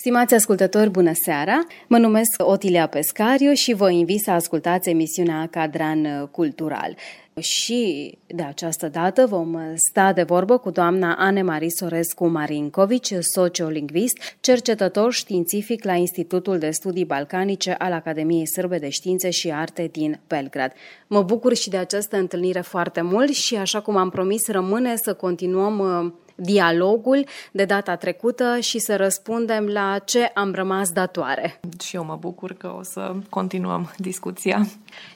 Stimați ascultători, bună seara! Mă numesc Otilia Pescariu și vă invit să ascultați emisiunea Cadran Cultural. Și de această dată vom sta de vorbă cu doamna Anne Marie Sorescu Marincovici, sociolingvist, cercetător științific la Institutul de Studii Balcanice al Academiei Sârbe de Științe și Arte din Belgrad. Mă bucur și de această întâlnire foarte mult și, așa cum am promis, rămâne să continuăm uh, dialogul de data trecută și să răspundem la ce am rămas datoare. Și eu mă bucur că o să continuăm discuția.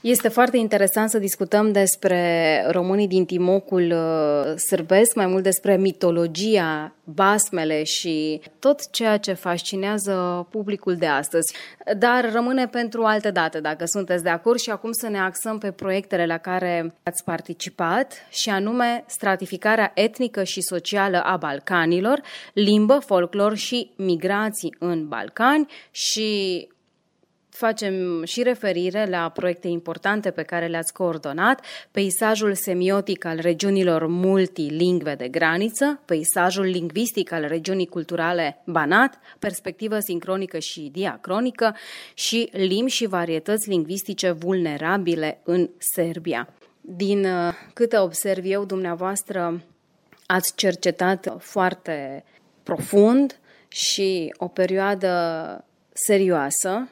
Este foarte interesant să discutăm despre românii din Timocul uh, sârbesc, mai mult despre mitologia, basmele și tot ceea ce fascinează publicul de astăzi. Dar rămâne pentru alte date, dacă sunteți de acord, și acum să ne axăm pe proiectele la care ați participat, și anume stratificarea etnică și socială a Balcanilor, limbă, folclor și migrații în Balcani și facem și referire la proiecte importante pe care le-ați coordonat, peisajul semiotic al regiunilor multilingve de graniță, peisajul lingvistic al regiunii culturale Banat, perspectivă sincronică și diacronică și limbi și varietăți lingvistice vulnerabile în Serbia. Din uh, câte observ eu, dumneavoastră ați cercetat foarte profund și o perioadă serioasă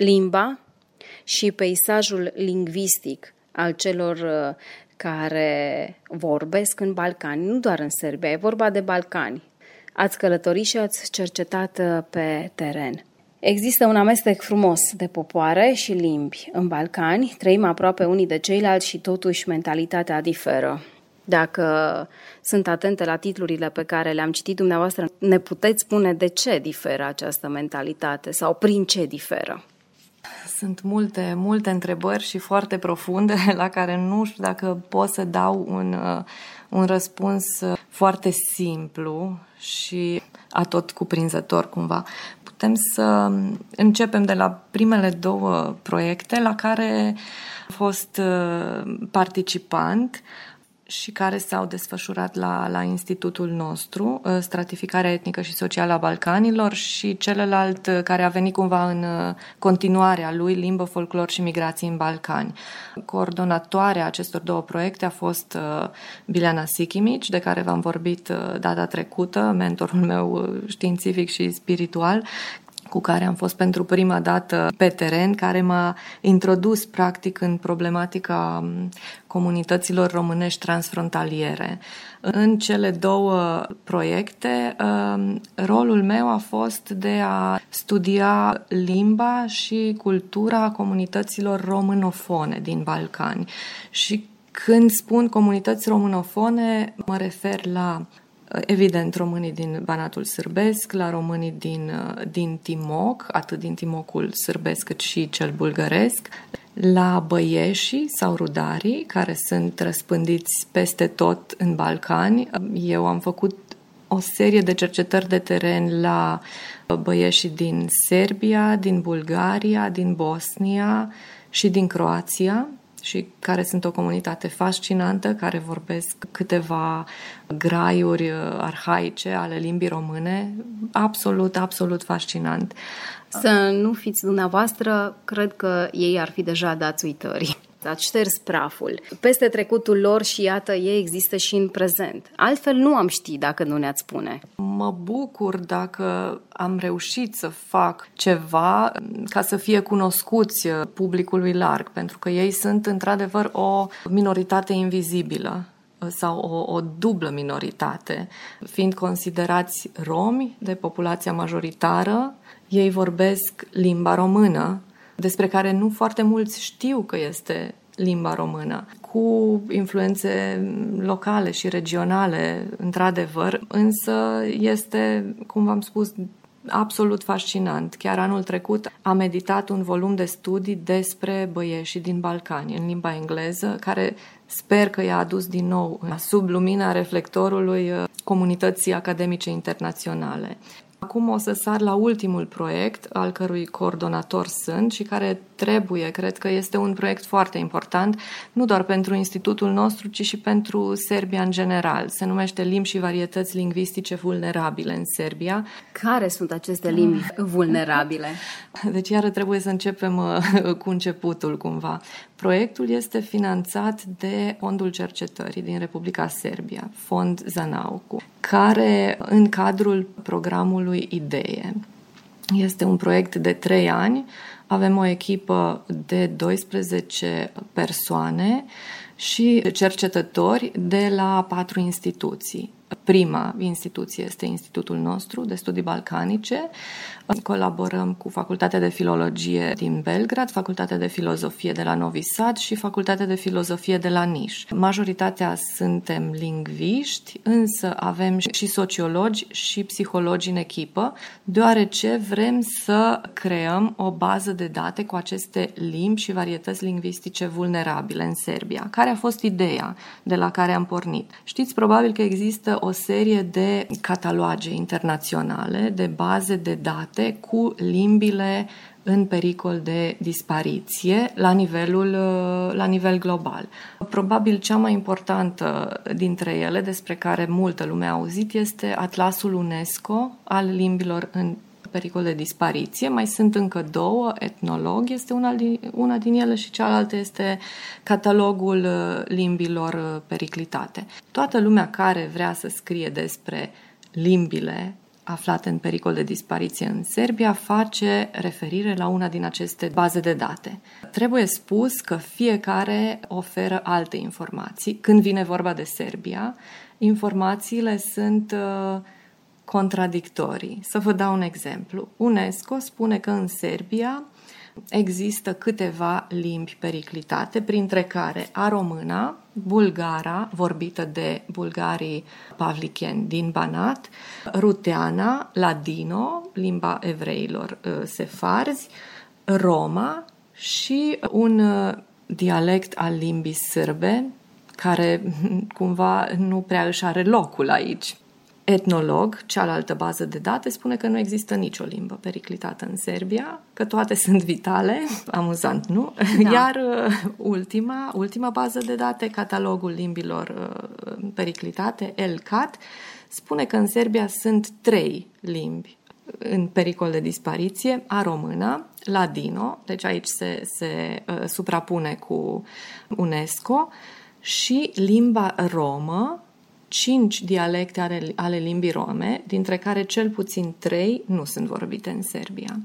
limba și peisajul lingvistic al celor uh, care vorbesc în Balcani, nu doar în Serbia, e vorba de Balcani. Ați călătorit și ați cercetat uh, pe teren. Există un amestec frumos de popoare și limbi în Balcani, trăim aproape unii de ceilalți și totuși mentalitatea diferă. Dacă sunt atente la titlurile pe care le-am citit dumneavoastră, ne puteți spune de ce diferă această mentalitate sau prin ce diferă? Sunt multe, multe întrebări și foarte profunde la care nu știu dacă pot să dau un, uh, un răspuns uh, foarte simplu și atot cuprinzător cumva. Putem să începem de la primele două proiecte la care am fost uh, participant și care s-au desfășurat la, la institutul nostru, uh, stratificarea etnică și socială a Balcanilor și celălalt uh, care a venit cumva în uh, continuarea lui, limbă, folclor și migrații în Balcani. Coordonatoarea acestor două proiecte a fost Bileana Sikimici, de care v-am vorbit data trecută, mentorul meu științific și spiritual, cu care am fost pentru prima dată pe teren, care m-a introdus practic în problematica comunităților românești transfrontaliere. În cele două proiecte, um, rolul meu a fost de a studia limba și cultura comunităților românofone din Balcani. Și când spun comunități românofone, mă refer la evident, românii din Banatul Sârbesc, la românii din, din Timoc, atât din Timocul sârbesc cât și cel bulgăresc, la băieșii sau rudarii, care sunt răspândiți peste tot în Balcani. Eu am făcut o serie de cercetări de teren la băieșii din Serbia, din Bulgaria, din Bosnia și din Croația, și care sunt o comunitate fascinantă, care vorbesc câteva graiuri uh, arhaice ale limbii române. Absolut, absolut fascinant. Să nu fiți dumneavoastră, cred că ei ar fi deja dați uitării. Ați șters praful. Peste trecutul lor și iată, ei există și în prezent. Altfel nu am ști dacă nu ne-ați spune. Mă bucur dacă am reușit să fac ceva ca să fie cunoscuți publicului larg, pentru că ei sunt într-adevăr o minoritate invizibilă sau o, o dublă minoritate, fiind considerați romi de populația majoritară, ei vorbesc limba română, despre care nu foarte mulți știu că este limba română, cu influențe locale și regionale, într-adevăr, însă este, cum v-am spus, absolut fascinant. Chiar anul trecut am editat un volum de studii despre băieșii din Balcani, în limba engleză, care sper că i-a adus din nou sub lumina reflectorului uh, comunității academice internaționale. Acum o să sar la ultimul proiect, al cărui coordonator sunt și care trebuie, cred că este un proiect foarte important, nu doar pentru institutul nostru, ci și pentru Serbia în general. Se numește Limbi și varietăți lingvistice vulnerabile în Serbia. Care sunt aceste limbi vulnerabile? Deci iară trebuie să începem uh, cu începutul cumva. Proiectul este finanțat de Fondul Cercetării din Republica Serbia, Fond Zanaucu, care în cadrul programului IDEE este un proiect de trei ani. Avem o echipă de 12 persoane și cercetători de la patru instituții. Prima instituție este institutul nostru de studii balcanice. Colaborăm cu Facultatea de Filologie din Belgrad, Facultatea de Filozofie de la Novi Sad și Facultatea de Filozofie de la Niș. Majoritatea suntem lingviști, însă avem și sociologi și psihologi în echipă, deoarece vrem să creăm o bază de date cu aceste limbi și varietăți lingvistice vulnerabile în Serbia. Care a fost ideea de la care am pornit? Știți probabil că există o serie de cataloage internaționale, de baze de date cu limbile în pericol de dispariție la, nivelul, la nivel global. Probabil cea mai importantă dintre ele, despre care multă lume a auzit, este Atlasul UNESCO al limbilor în pericol de dispariție. Mai sunt încă două, etnolog este una din, una din ele și cealaltă este catalogul uh, limbilor uh, periclitate. Toată lumea care vrea să scrie despre limbile aflate în pericol de dispariție în Serbia face referire la una din aceste baze de date. Trebuie spus că fiecare oferă alte informații. Când vine vorba de Serbia, informațiile sunt uh, contradictorii. Să vă dau un exemplu. UNESCO spune că în Serbia există câteva limbi periclitate, printre care a româna, bulgara, vorbită de bulgarii pavlicheni din Banat, ruteana, ladino, limba evreilor uh, sefarzi, roma și un uh, dialect al limbii sârbe, care cumva nu prea își are locul aici etnolog, cealaltă bază de date, spune că nu există nicio limbă periclitată în Serbia, că toate sunt vitale, amuzant, nu? Da. Iar uh, ultima, ultima bază de date, catalogul limbilor uh, periclitate, ELCAT, spune că în Serbia sunt trei limbi în pericol de dispariție, a română, ladino, deci aici se, se uh, suprapune cu UNESCO, și limba romă, cinci dialecte ale, ale limbii rome, dintre care cel puțin trei nu sunt vorbite în Serbia.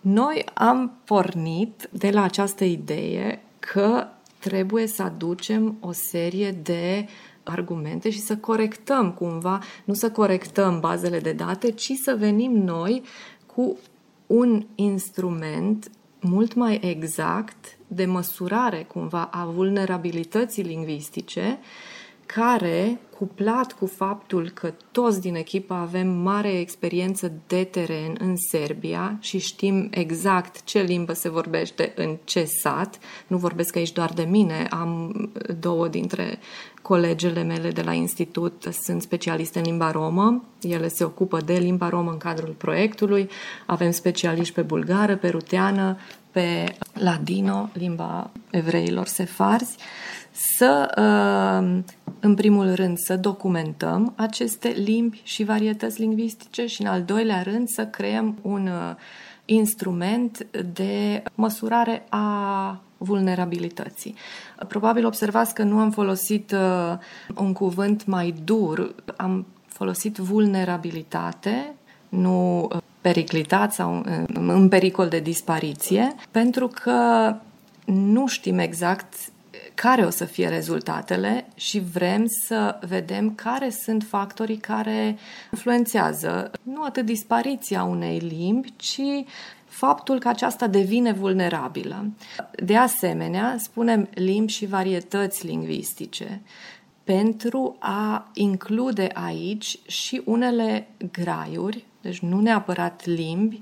Noi am pornit de la această idee că trebuie să aducem o serie de argumente și să corectăm cumva, nu să corectăm bazele de date, ci să venim noi cu un instrument mult mai exact de măsurare cumva a vulnerabilității lingvistice care, cuplat cu faptul că toți din echipă avem mare experiență de teren în Serbia și știm exact ce limbă se vorbește în ce sat, nu vorbesc aici doar de mine, am două dintre colegele mele de la institut sunt specialiste în limba romă, ele se ocupă de limba romă în cadrul proiectului, avem specialiști pe bulgară, pe ruteană, pe ladino, limba evreilor sefarzi, să, uh, în primul rând, să documentăm aceste limbi și varietăți lingvistice și, în al doilea rând, să creăm un uh, instrument de măsurare a vulnerabilității. Probabil observați că nu am folosit uh, un cuvânt mai dur, am folosit vulnerabilitate, nu periclitat sau în pericol de dispariție, pentru că nu știm exact care o să fie rezultatele și vrem să vedem care sunt factorii care influențează nu atât dispariția unei limbi, ci faptul că aceasta devine vulnerabilă. De asemenea, spunem limbi și varietăți lingvistice pentru a include aici și unele graiuri deci nu neapărat limbi,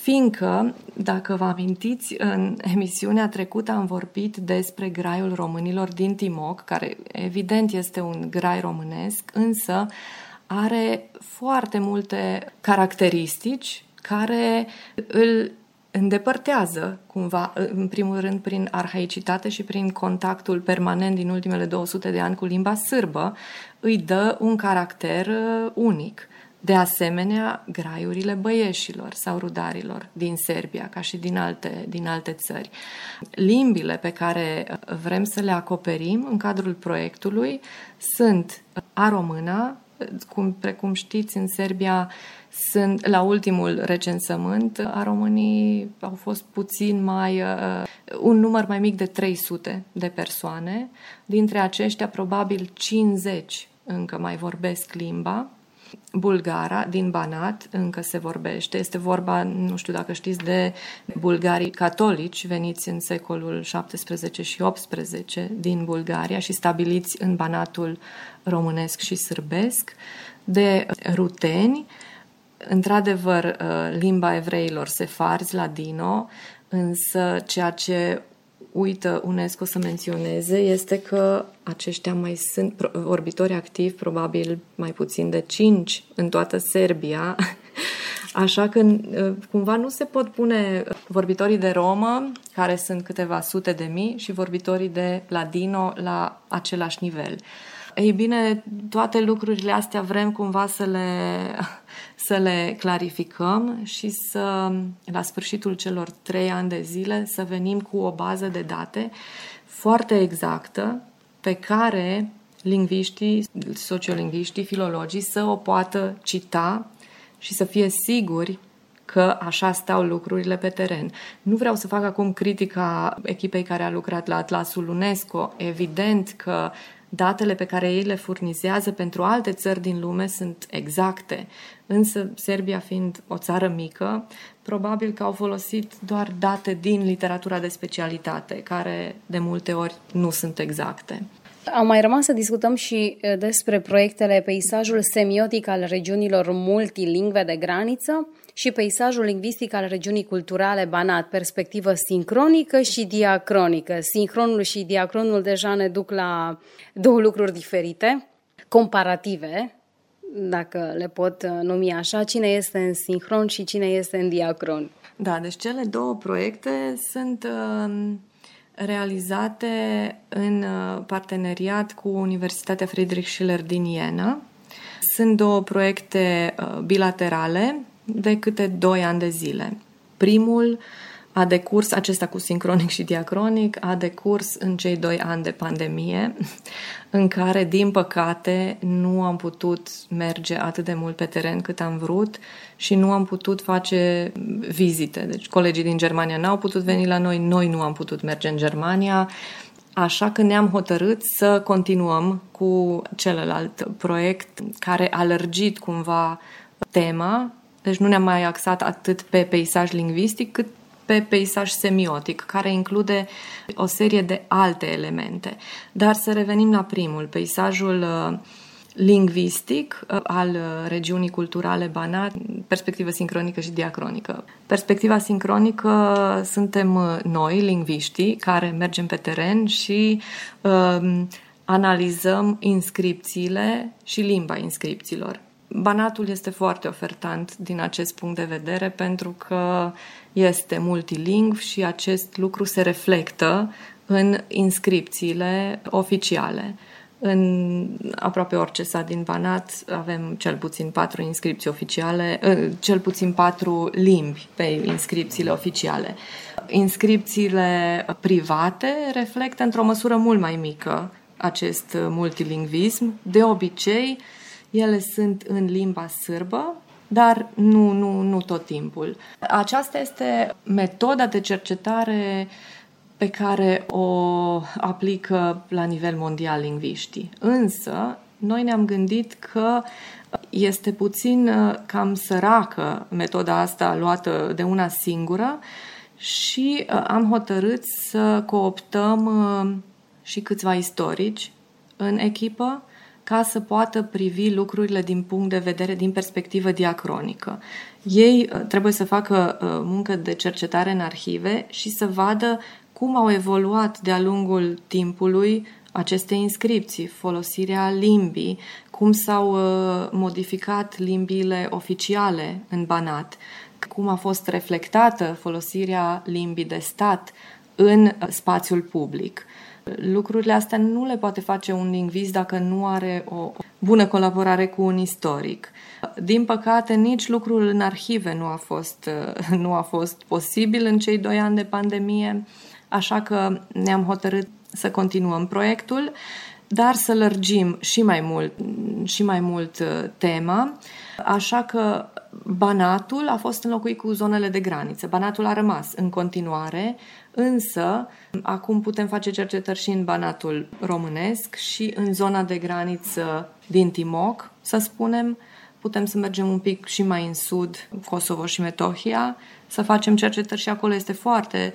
fiindcă, dacă vă amintiți, în emisiunea trecută am vorbit despre graiul românilor din Timoc, care evident este un grai românesc, însă are foarte multe caracteristici care îl îndepărtează cumva, în primul rând prin arhaicitate și prin contactul permanent din ultimele 200 de ani cu limba sârbă, îi dă un caracter uh, unic. De asemenea, graiurile băieșilor sau rudarilor din Serbia, ca și din alte, din alte țări. Limbile pe care uh, vrem să le acoperim în cadrul proiectului sunt a româna, cum, precum știți, în Serbia sunt, la ultimul recensământ, a românii au fost puțin mai, uh, un număr mai mic de 300 de persoane. Dintre aceștia, probabil 50 încă mai vorbesc limba. Bulgara din Banat încă se vorbește. Este vorba, nu știu dacă știți, de bulgarii catolici veniți în secolul 17 și 18 din Bulgaria și stabiliți în Banatul românesc și sârbesc, de ruteni, într-adevăr, uh, limba evreilor sefarzi, ladino, însă ceea ce uită UNESCO să menționeze este că aceștia mai sunt vorbitori activi, probabil mai puțin de 5 în toată Serbia, Așa că uh, cumva nu se pot pune vorbitorii de romă, care sunt câteva sute de mii, și vorbitorii de ladino la același nivel. Ei bine, toate lucrurile astea vrem cumva să le, să le clarificăm și să, la sfârșitul celor trei ani de zile, să venim cu o bază de date foarte exactă pe care lingviștii, sociolingviștii, filologii să o poată cita și să fie siguri că așa stau lucrurile pe teren. Nu vreau să fac acum critica echipei care a lucrat la Atlasul UNESCO. Evident că datele pe care ei le furnizează pentru alte țări din lume sunt exacte, însă Serbia fiind o țară mică, probabil că au folosit doar date din literatura de specialitate, care de multe ori nu sunt exacte. Am mai rămas să discutăm și despre proiectele Peisajul semiotic al regiunilor multilingve de graniță și peisajul lingvistic al regiunii culturale Banat, perspectivă sincronică și diacronică. Sincronul și diacronul deja ne duc la două lucruri diferite, comparative, dacă le pot numi așa, cine este în sincron și cine este în diacron. Da, deci cele două proiecte sunt uh, realizate în uh, parteneriat cu Universitatea Friedrich Schiller din Iena. Sunt două proiecte uh, bilaterale de câte 2 ani de zile. Primul a decurs, acesta cu sincronic și diacronic, a decurs în cei doi ani de pandemie, în care, din păcate, nu am putut merge atât de mult pe teren cât am vrut și nu am putut face vizite. Deci colegii din Germania n-au putut veni la noi, noi nu am putut merge în Germania, Așa că ne-am hotărât să continuăm cu celălalt proiect care a lărgit cumva tema, deci nu ne-am mai axat atât pe peisaj lingvistic, cât pe peisaj semiotic, care include o serie de alte elemente. Dar să revenim la primul, peisajul uh, lingvistic uh, al uh, regiunii culturale Banat, perspectivă sincronică și diacronică. Perspectiva sincronică suntem noi, lingviștii, care mergem pe teren și uh, analizăm inscripțiile și limba inscripțiilor. Banatul este foarte ofertant din acest punct de vedere pentru că este multilingv și acest lucru se reflectă în inscripțiile oficiale. În aproape orice sat din Banat avem cel puțin patru inscripții oficiale, ă, cel puțin patru limbi pe inscripțiile oficiale. Inscripțiile private reflectă într-o măsură mult mai mică acest multilingvism. De obicei, ele sunt în limba sârbă, dar nu, nu, nu tot timpul. Aceasta este metoda de cercetare pe care o aplică la nivel mondial lingviștii. Însă, noi ne-am gândit că este puțin uh, cam săracă metoda asta luată de una singură și uh, am hotărât să cooptăm uh, și câțiva istorici în echipă ca să poată privi lucrurile din punct de vedere, din perspectivă diacronică. Ei uh, trebuie să facă uh, muncă de cercetare în arhive și să vadă cum au evoluat de-a lungul timpului aceste inscripții, folosirea limbii, cum s-au uh, modificat limbile oficiale în Banat, cum a fost reflectată folosirea limbii de stat în spațiul public. Lucrurile astea nu le poate face un lingvist dacă nu are o bună colaborare cu un istoric. Din păcate, nici lucrul în arhive nu a fost, nu a fost posibil în cei doi ani de pandemie, așa că ne-am hotărât să continuăm proiectul, dar să lărgim și mai mult, și mai mult uh, tema, așa că Banatul a fost înlocuit cu zonele de graniță. Banatul a rămas în continuare, însă acum putem face cercetări și în Banatul românesc și în zona de graniță din Timoc, să spunem, putem să mergem un pic și mai în sud, Kosovo și Metohia, să facem cercetări și acolo este foarte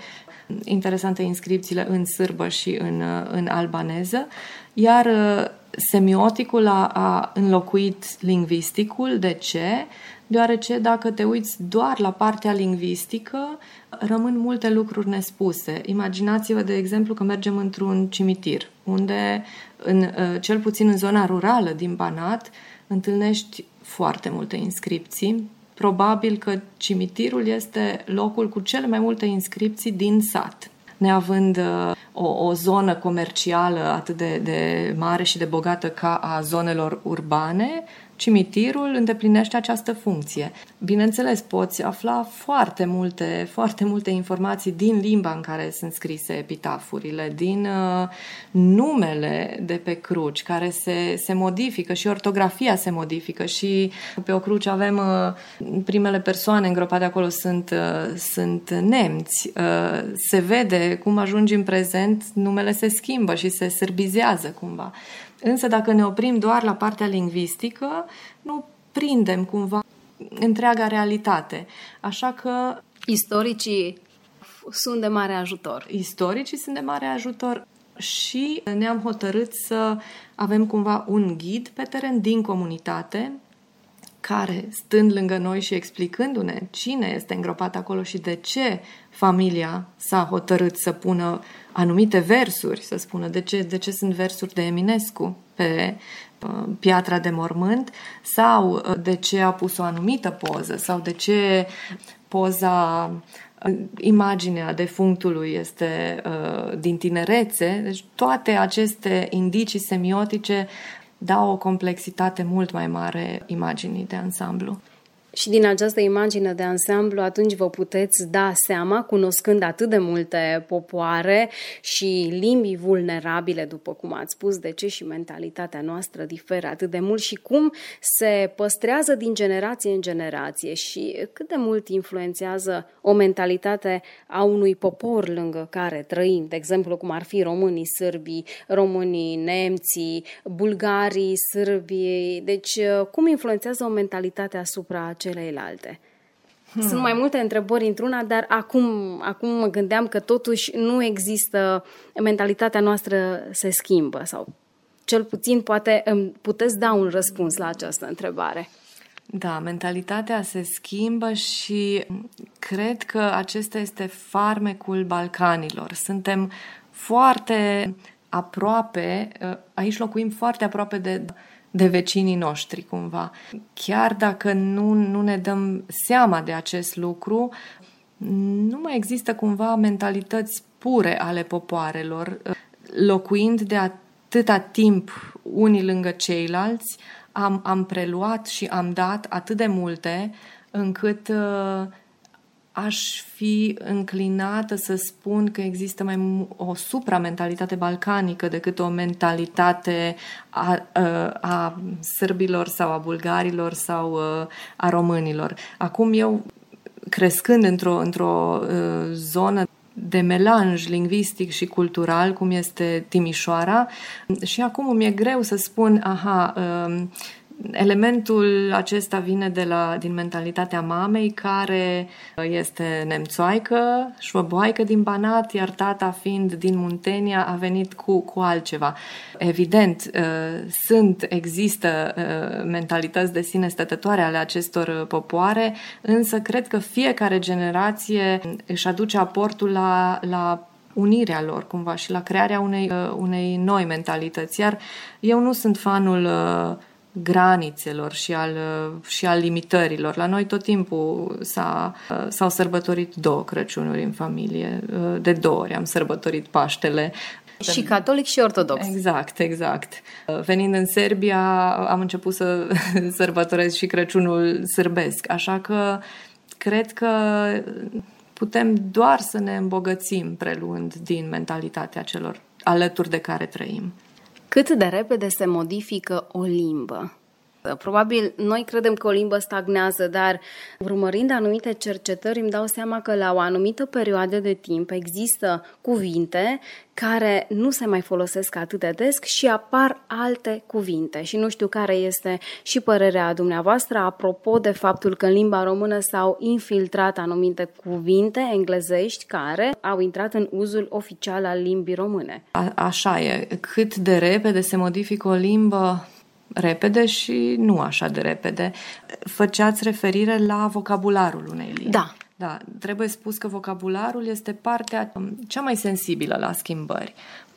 interesante inscripțiile în sârbă și în, în albaneză, iar uh, semioticul a, a înlocuit lingvisticul. De ce? Deoarece dacă te uiți doar la partea lingvistică, rămân multe lucruri nespuse. Imaginați-vă, de exemplu, că mergem într-un cimitir, unde, în, uh, cel puțin în zona rurală din Banat, întâlnești foarte multe inscripții. Probabil că cimitirul este locul cu cele mai multe inscripții din sat neavând uh, o, o zonă comercială atât de, de mare și de bogată ca a zonelor urbane, cimitirul îndeplinește această funcție. Bineînțeles, poți afla foarte multe, foarte multe informații din limba în care sunt scrise epitafurile, din uh, numele de pe cruci, care se, se modifică și ortografia se modifică și pe o cruce avem uh, primele persoane îngropate acolo sunt, uh, sunt nemți. Uh, se vede cum ajungi în prezent, numele se schimbă și se sârbizează cumva. Însă dacă ne oprim doar la partea lingvistică, nu prindem cumva întreaga realitate. Așa că... Istoricii sunt de mare ajutor. Istoricii sunt de mare ajutor și ne-am hotărât să avem cumva un ghid pe teren din comunitate care, stând lângă noi și explicându-ne cine este îngropat acolo și de ce familia s-a hotărât să pună anumite versuri, să spună de ce, de ce sunt versuri de Eminescu pe piatra de mormânt sau uh, de ce a pus o anumită poză sau de ce poza uh, imaginea defunctului este uh, din tinerețe. Deci toate aceste indicii semiotice dau o complexitate mult mai mare imaginii de ansamblu. Și din această imagine de ansamblu, atunci vă puteți da seama, cunoscând atât de multe popoare și limbi vulnerabile, după cum ați spus, de ce și mentalitatea noastră diferă atât de mult și cum se păstrează din generație în generație și cât de mult influențează o mentalitate a unui popor lângă care trăim, de exemplu, cum ar fi românii, sârbii, românii, nemții, bulgarii, sârbii. Deci, cum influențează o mentalitate asupra celeilalte. Hmm. Sunt mai multe întrebări într-una, dar acum, acum mă gândeam că totuși nu există, mentalitatea noastră se schimbă sau cel puțin poate puteți da un răspuns la această întrebare. Da, mentalitatea se schimbă și cred că acesta este farmecul Balcanilor. Suntem foarte aproape, aici locuim foarte aproape de de vecinii noștri, cumva. Chiar dacă nu, nu ne dăm seama de acest lucru, nu mai există cumva mentalități pure ale popoarelor. Locuind de atâta timp unii lângă ceilalți, am, am preluat și am dat atât de multe încât uh, aș fi înclinată să spun că există mai o supramentalitate balcanică decât o mentalitate a, a, a sârbilor sau a bulgarilor sau a, a românilor. Acum eu, crescând într-o, într-o zonă de melanj lingvistic și cultural, cum este Timișoara. Și acum mi-e greu să spun, aha, Elementul acesta vine de la, din mentalitatea mamei, care este nemțoaică, șvăboaică din Banat, iar tata, fiind din Muntenia, a venit cu, cu altceva. Evident, uh, sunt, există uh, mentalități de sine stătătoare ale acestor popoare, însă cred că fiecare generație își aduce aportul la, la unirea lor cumva și la crearea unei, uh, unei noi mentalități. Iar eu nu sunt fanul uh, granițelor și al, uh, și al limitărilor. La noi tot timpul s-a, s-au sărbătorit două Crăciunuri în familie. De două ori am sărbătorit Paștele. Și catolic și ortodox. Exact, exact. Venind în Serbia, am început să sărbătoresc și Crăciunul sârbesc. Așa că cred că putem doar să ne îmbogățim preluând din mentalitatea celor alături de care trăim. Cât de repede se modifică o limbă? Probabil noi credem că o limbă stagnează, dar urmărind anumite cercetări îmi dau seama că la o anumită perioadă de timp există cuvinte care nu se mai folosesc atât de des și apar alte cuvinte. Și nu știu care este și părerea dumneavoastră apropo de faptul că în limba română s-au infiltrat anumite cuvinte englezești care au intrat în uzul oficial al limbii române. A- așa e. Cât de repede se modifică o limbă, repede și nu așa de repede. Făceați referire la vocabularul unei limbi. Da. Da, trebuie spus că vocabularul este partea um, cea mai sensibilă la schimbări.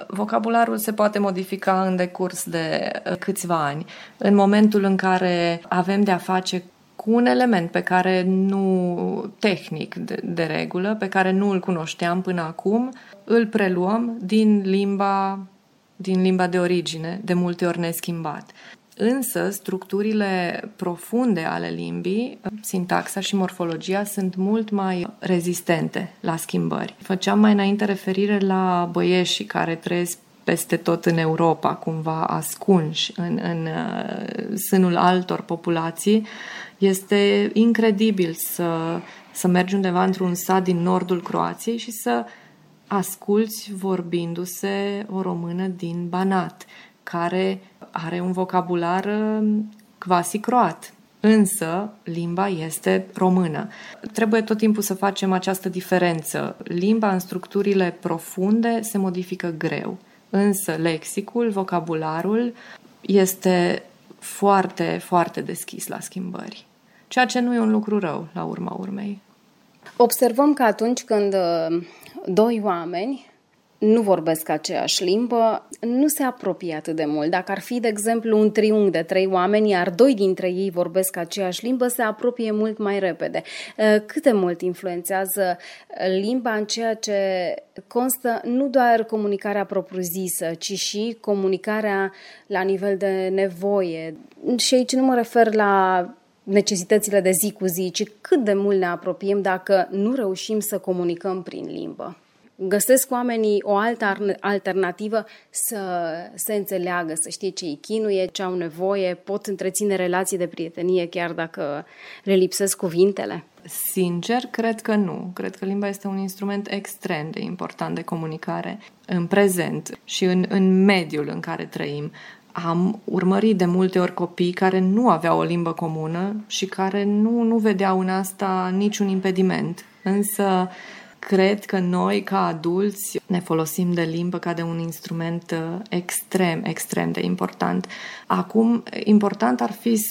Vocabularul se poate modifica în decurs de uh, câțiva ani. În momentul în care avem de a face cu un element pe care nu, tehnic de, de regulă, pe care nu îl cunoșteam până acum, îl preluăm din limba, din limba de origine, de multe ori neschimbat. Însă, structurile profunde ale limbii, sintaxa și morfologia, sunt mult mai rezistente la schimbări. Făceam mai înainte referire la băieșii care trăiesc peste tot în Europa, cumva ascunși în, în uh, sânul altor populații. Este incredibil să, să mergi undeva într-un sat din nordul Croației și să asculți vorbindu-se o română din Banat, care are un vocabular um, quasi croat. Însă, limba este română. Trebuie tot timpul să facem această diferență. Limba în structurile profunde se modifică greu. Însă, lexicul, vocabularul este foarte, foarte deschis la schimbări. Ceea ce nu e un lucru rău, la urma urmei. Observăm că atunci când uh, doi oameni nu vorbesc aceeași limbă, nu se apropie atât de mult. Dacă ar fi, de exemplu, un triunghi de trei oameni, iar doi dintre ei vorbesc aceeași limbă, se apropie mult mai repede. Uh, cât de mult influențează limba în ceea ce constă nu doar comunicarea propriu-zisă, ci și comunicarea la nivel de nevoie. Și aici nu mă refer la necesitățile de zi cu zi, ci cât de mult ne apropiem dacă nu reușim să comunicăm prin limbă găsesc oamenii o altă alternativă să se înțeleagă, să știe ce îi chinuie, ce au nevoie, pot întreține relații de prietenie chiar dacă le lipsesc cuvintele? Sincer, cred că nu. Cred că limba este un instrument extrem de important de comunicare în prezent și în, în mediul în care trăim. Am urmărit de multe ori copii care nu aveau o limbă comună și care nu, nu vedeau în asta niciun impediment. Însă cred că noi, ca adulți, ne folosim de limbă ca de un instrument uh, extrem, extrem de important. Acum, important ar fi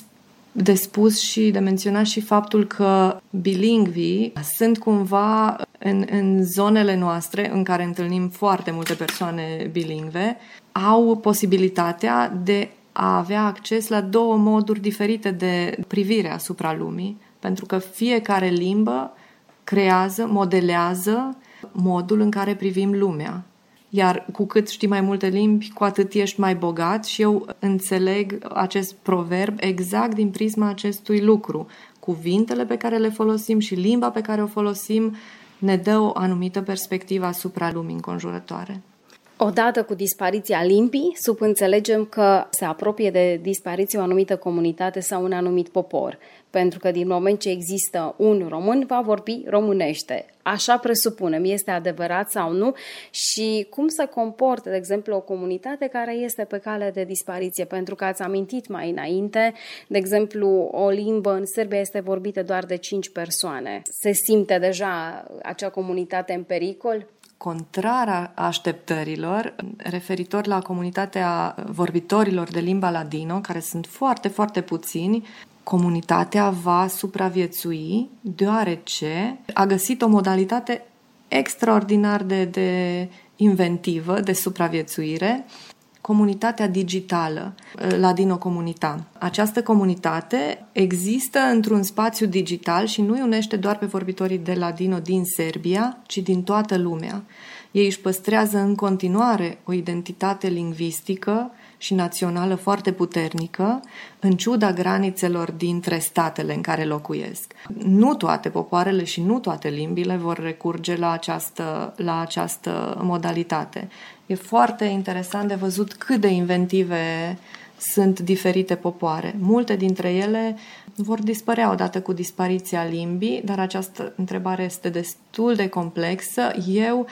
de spus și de menționat și faptul că bilingvii sunt cumva în, în zonele noastre în care întâlnim foarte multe persoane bilingve, au posibilitatea de a avea acces la două moduri diferite de privire asupra lumii, pentru că fiecare limbă creează, modelează modul în care privim lumea. Iar cu cât știi mai multe limbi, cu atât ești mai bogat și eu înțeleg acest proverb exact din prisma acestui lucru. Cuvintele pe care le folosim și limba pe care o folosim ne dă o anumită perspectivă asupra lumii înconjurătoare. Odată cu dispariția limbii, subînțelegem că se apropie de dispariție o anumită comunitate sau un anumit popor, pentru că din moment ce există un român, va vorbi românește. Așa presupunem, este adevărat sau nu și cum se comportă, de exemplu, o comunitate care este pe cale de dispariție, pentru că ați amintit mai înainte, de exemplu, o limbă în Serbia este vorbită doar de 5 persoane. Se simte deja acea comunitate în pericol? contrar așteptărilor referitor la comunitatea vorbitorilor de limba ladino, care sunt foarte, foarte puțini, comunitatea va supraviețui deoarece a găsit o modalitate extraordinar de, de inventivă de supraviețuire comunitatea digitală, Ladino Comunita. Această comunitate există într-un spațiu digital și nu îi unește doar pe vorbitorii de Ladino din Serbia, ci din toată lumea. Ei își păstrează în continuare o identitate lingvistică și națională foarte puternică, în ciuda granițelor dintre statele în care locuiesc. Nu toate popoarele și nu toate limbile vor recurge la această, la această modalitate. E foarte interesant de văzut cât de inventive sunt diferite popoare. Multe dintre ele vor dispărea odată cu dispariția limbii, dar această întrebare este destul de complexă. Eu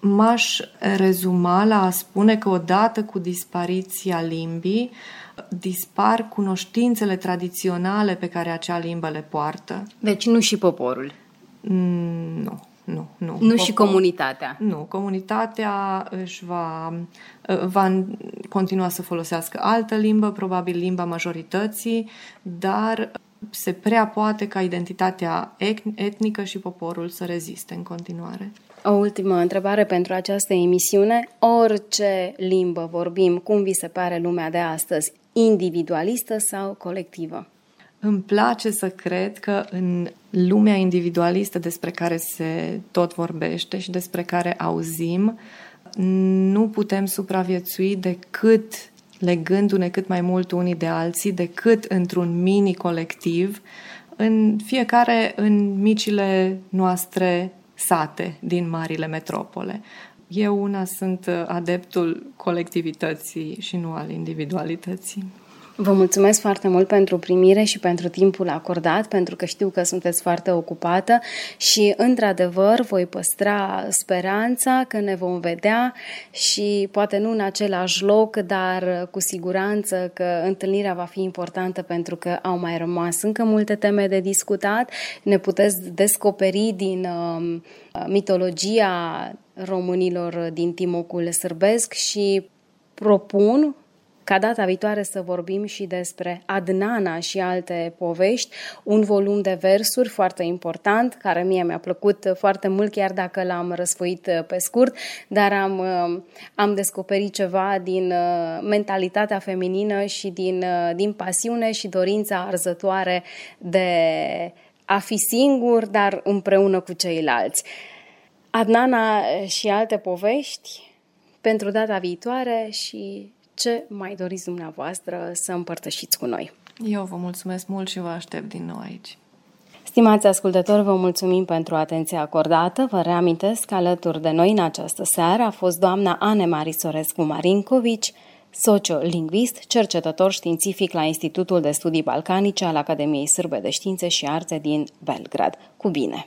m-aș rezuma la a spune că odată cu dispariția limbii, dispar cunoștințele tradiționale pe care acea limbă le poartă. Deci nu și poporul. Mm, nu. Nu, nu. Nu și comunitatea. Nu, comunitatea își va, va continua să folosească altă limbă, probabil limba majorității, dar se prea poate ca identitatea etnică și poporul să reziste în continuare. O ultimă întrebare pentru această emisiune. Orice limbă vorbim, cum vi se pare lumea de astăzi? Individualistă sau colectivă? Îmi place să cred că în lumea individualistă despre care se tot vorbește și despre care auzim, nu putem supraviețui decât legându-ne cât mai mult unii de alții, decât într-un mini colectiv, în fiecare în micile noastre sate din marile metropole. Eu una sunt adeptul colectivității și nu al individualității. Vă mulțumesc foarte mult pentru primire și pentru timpul acordat, pentru că știu că sunteți foarte ocupată și, într-adevăr, voi păstra speranța că ne vom vedea și poate nu în același loc, dar cu siguranță că întâlnirea va fi importantă pentru că au mai rămas încă multe teme de discutat. Ne puteți descoperi din uh, mitologia românilor din Timocul sârbesc și propun ca data viitoare să vorbim și despre Adnana și alte povești, un volum de versuri foarte important, care mie mi-a plăcut foarte mult, chiar dacă l-am răsfoit pe scurt, dar am, am descoperit ceva din uh, mentalitatea feminină și din, uh, din pasiune și dorința arzătoare de a fi singur, dar împreună cu ceilalți. Adnana și alte povești pentru data viitoare și ce mai doriți dumneavoastră să împărtășiți cu noi. Eu vă mulțumesc mult și vă aștept din nou aici. Stimați ascultători, vă mulțumim pentru atenția acordată. Vă reamintesc că alături de noi în această seară a fost doamna Ane Marisorescu Marincovici, sociolingvist, cercetător științific la Institutul de Studii Balcanice al Academiei Sârbe de Științe și Arte din Belgrad. Cu bine!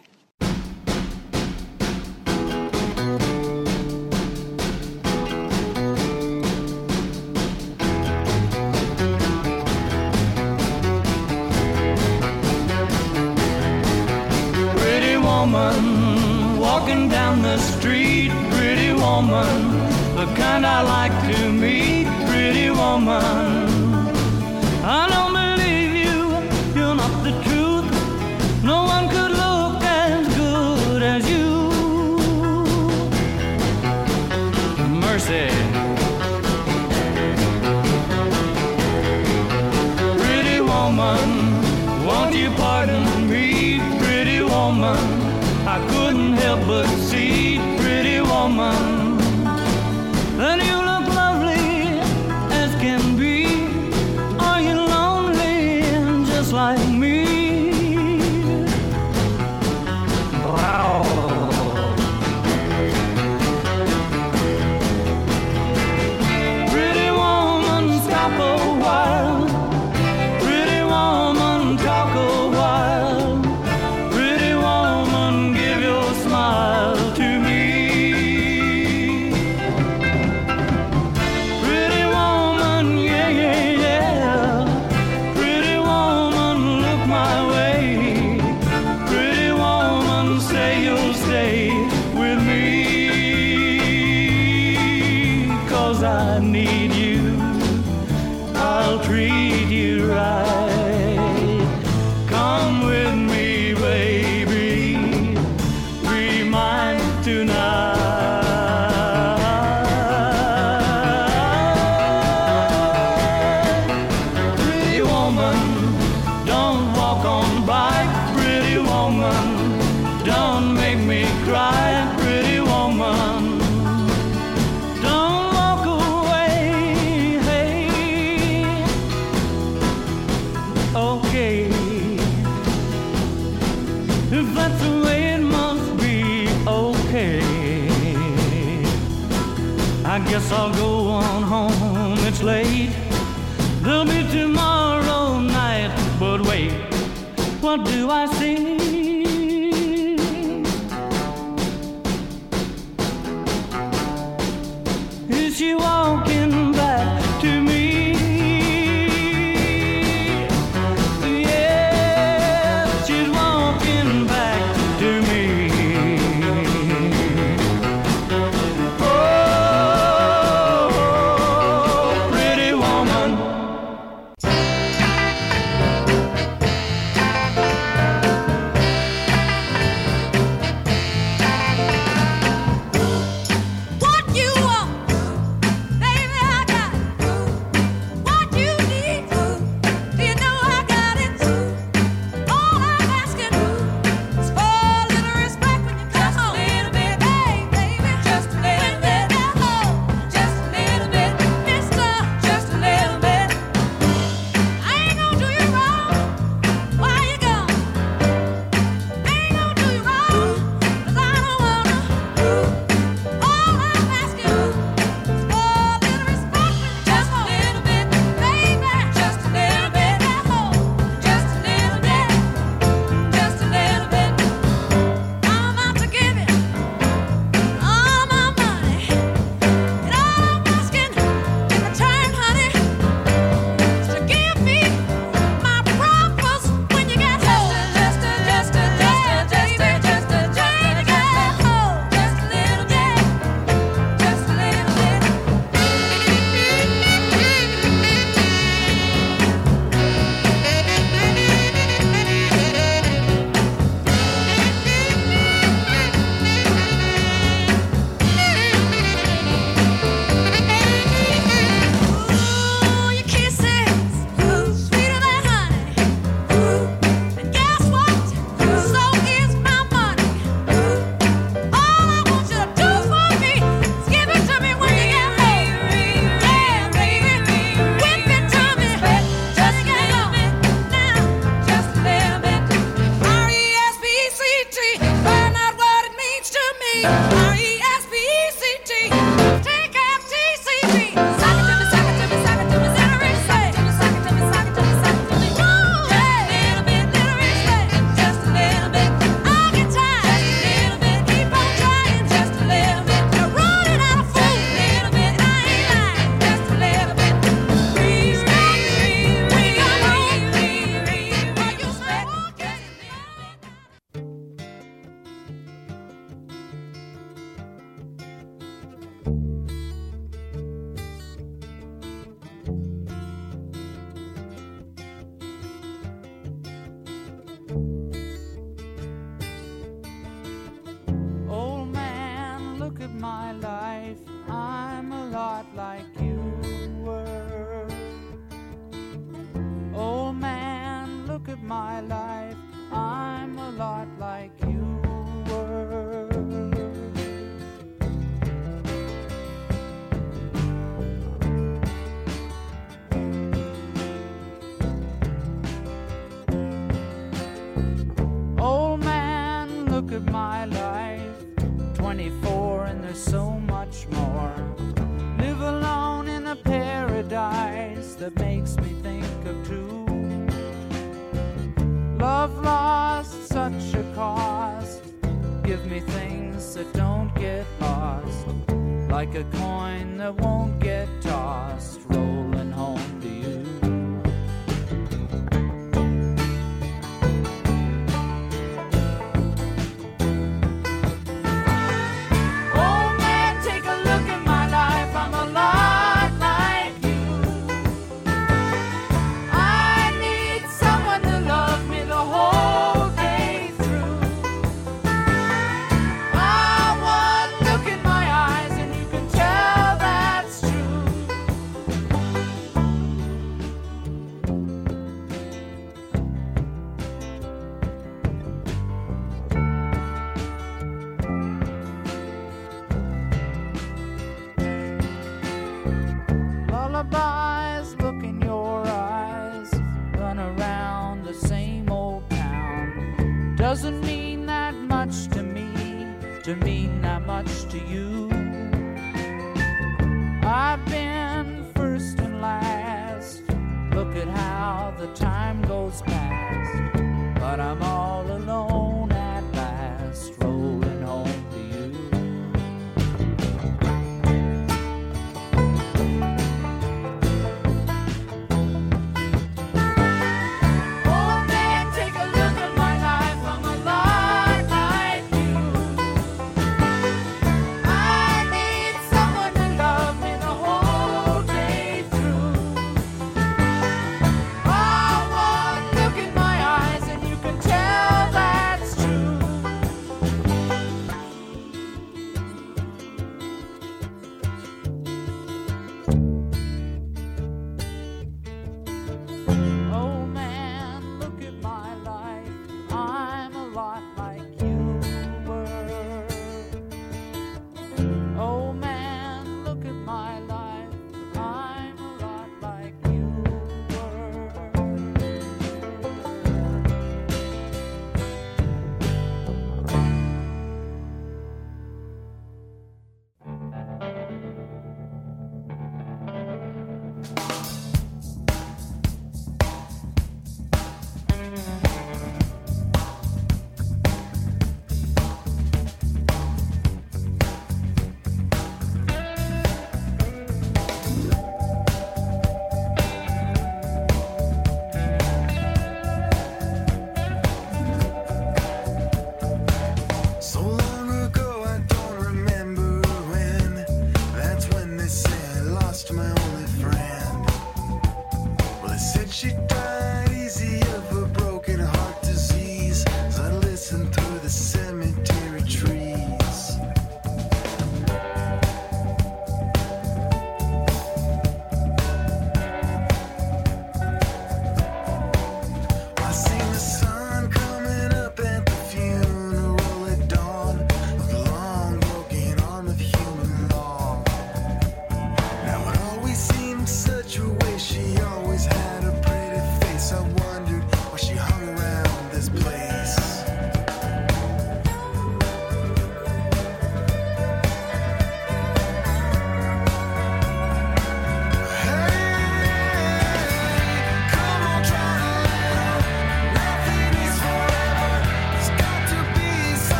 Kind I like to meet, pretty woman. to me, not much to you. I've been first and last. Look at how the time goes past. But I'm all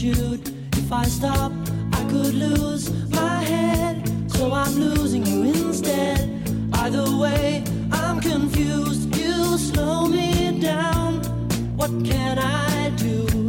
altitude. If I stop, I could lose my head. So I'm losing you instead. Either way, I'm confused. You slow me down. What can I do?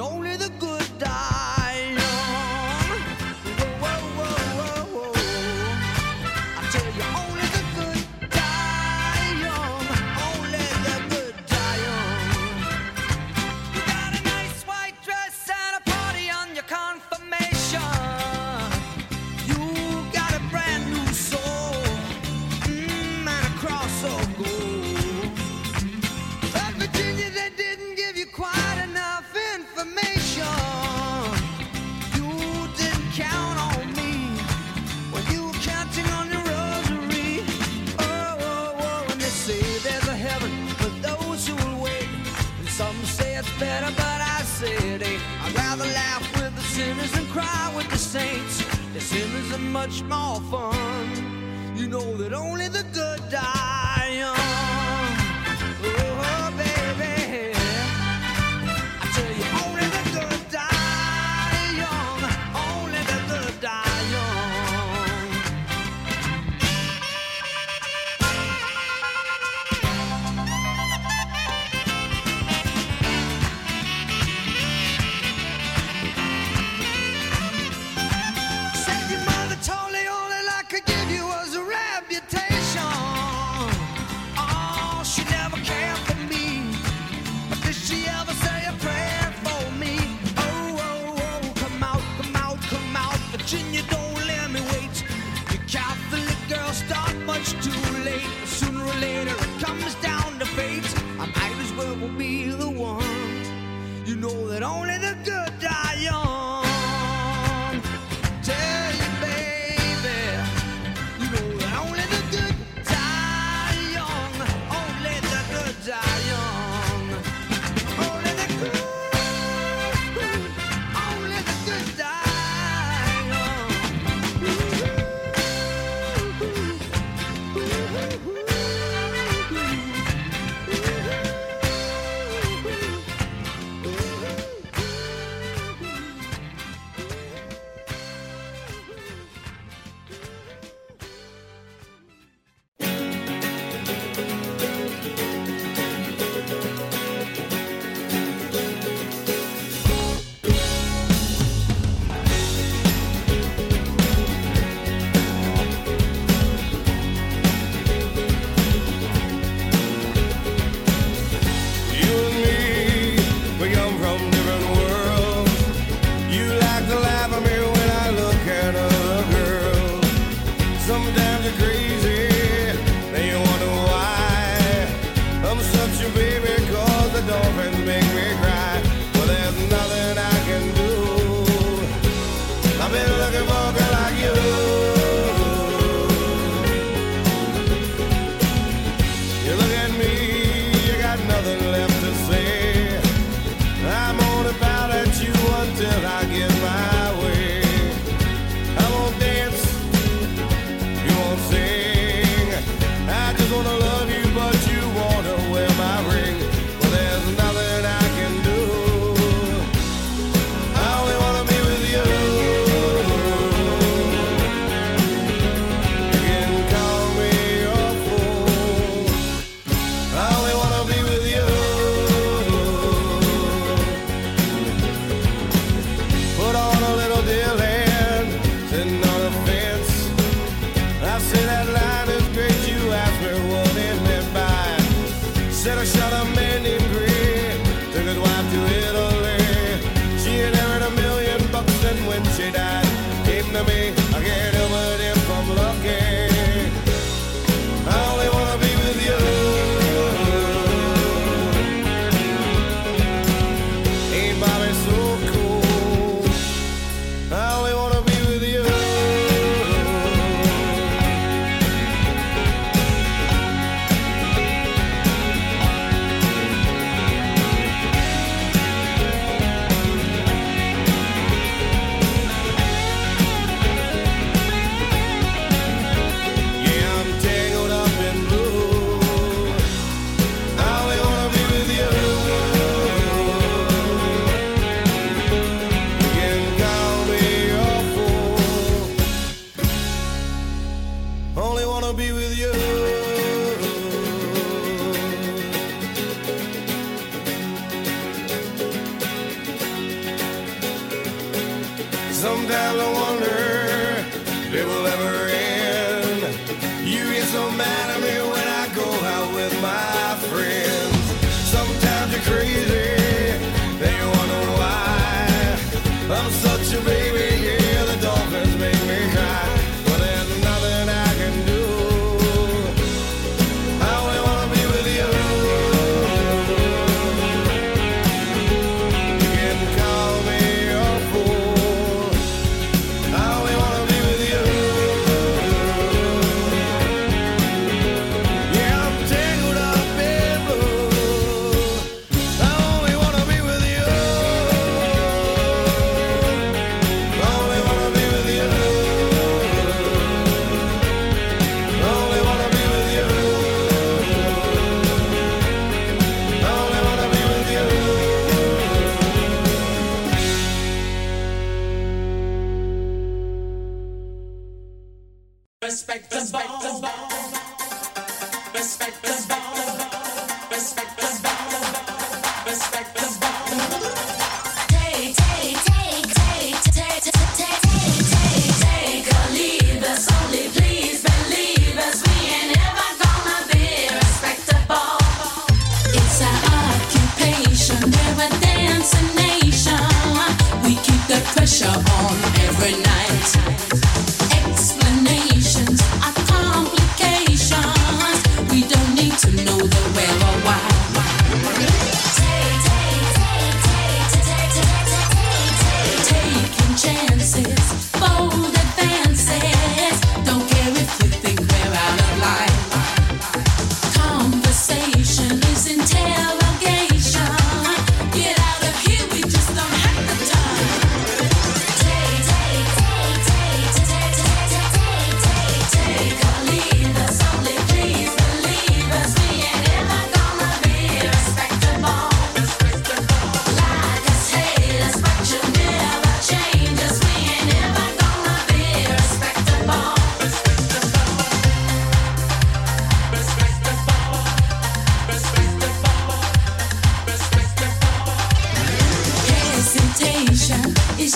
only the good die. saints, the sinners are much more fun. You know that only the good die.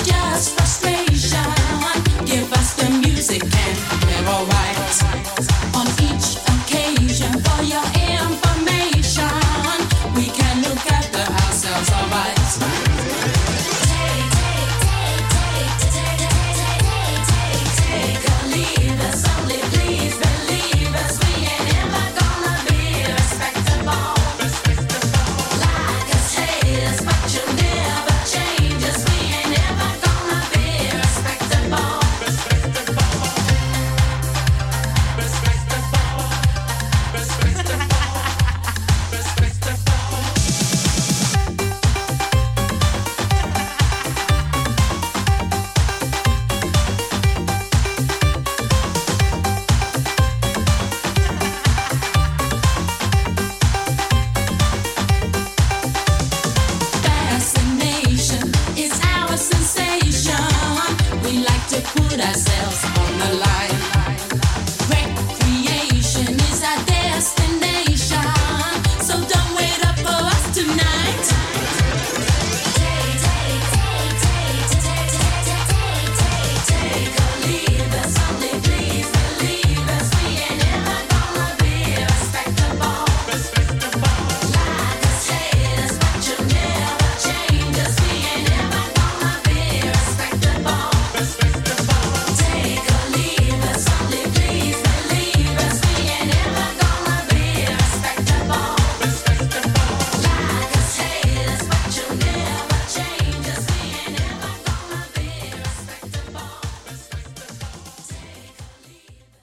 Just frustration.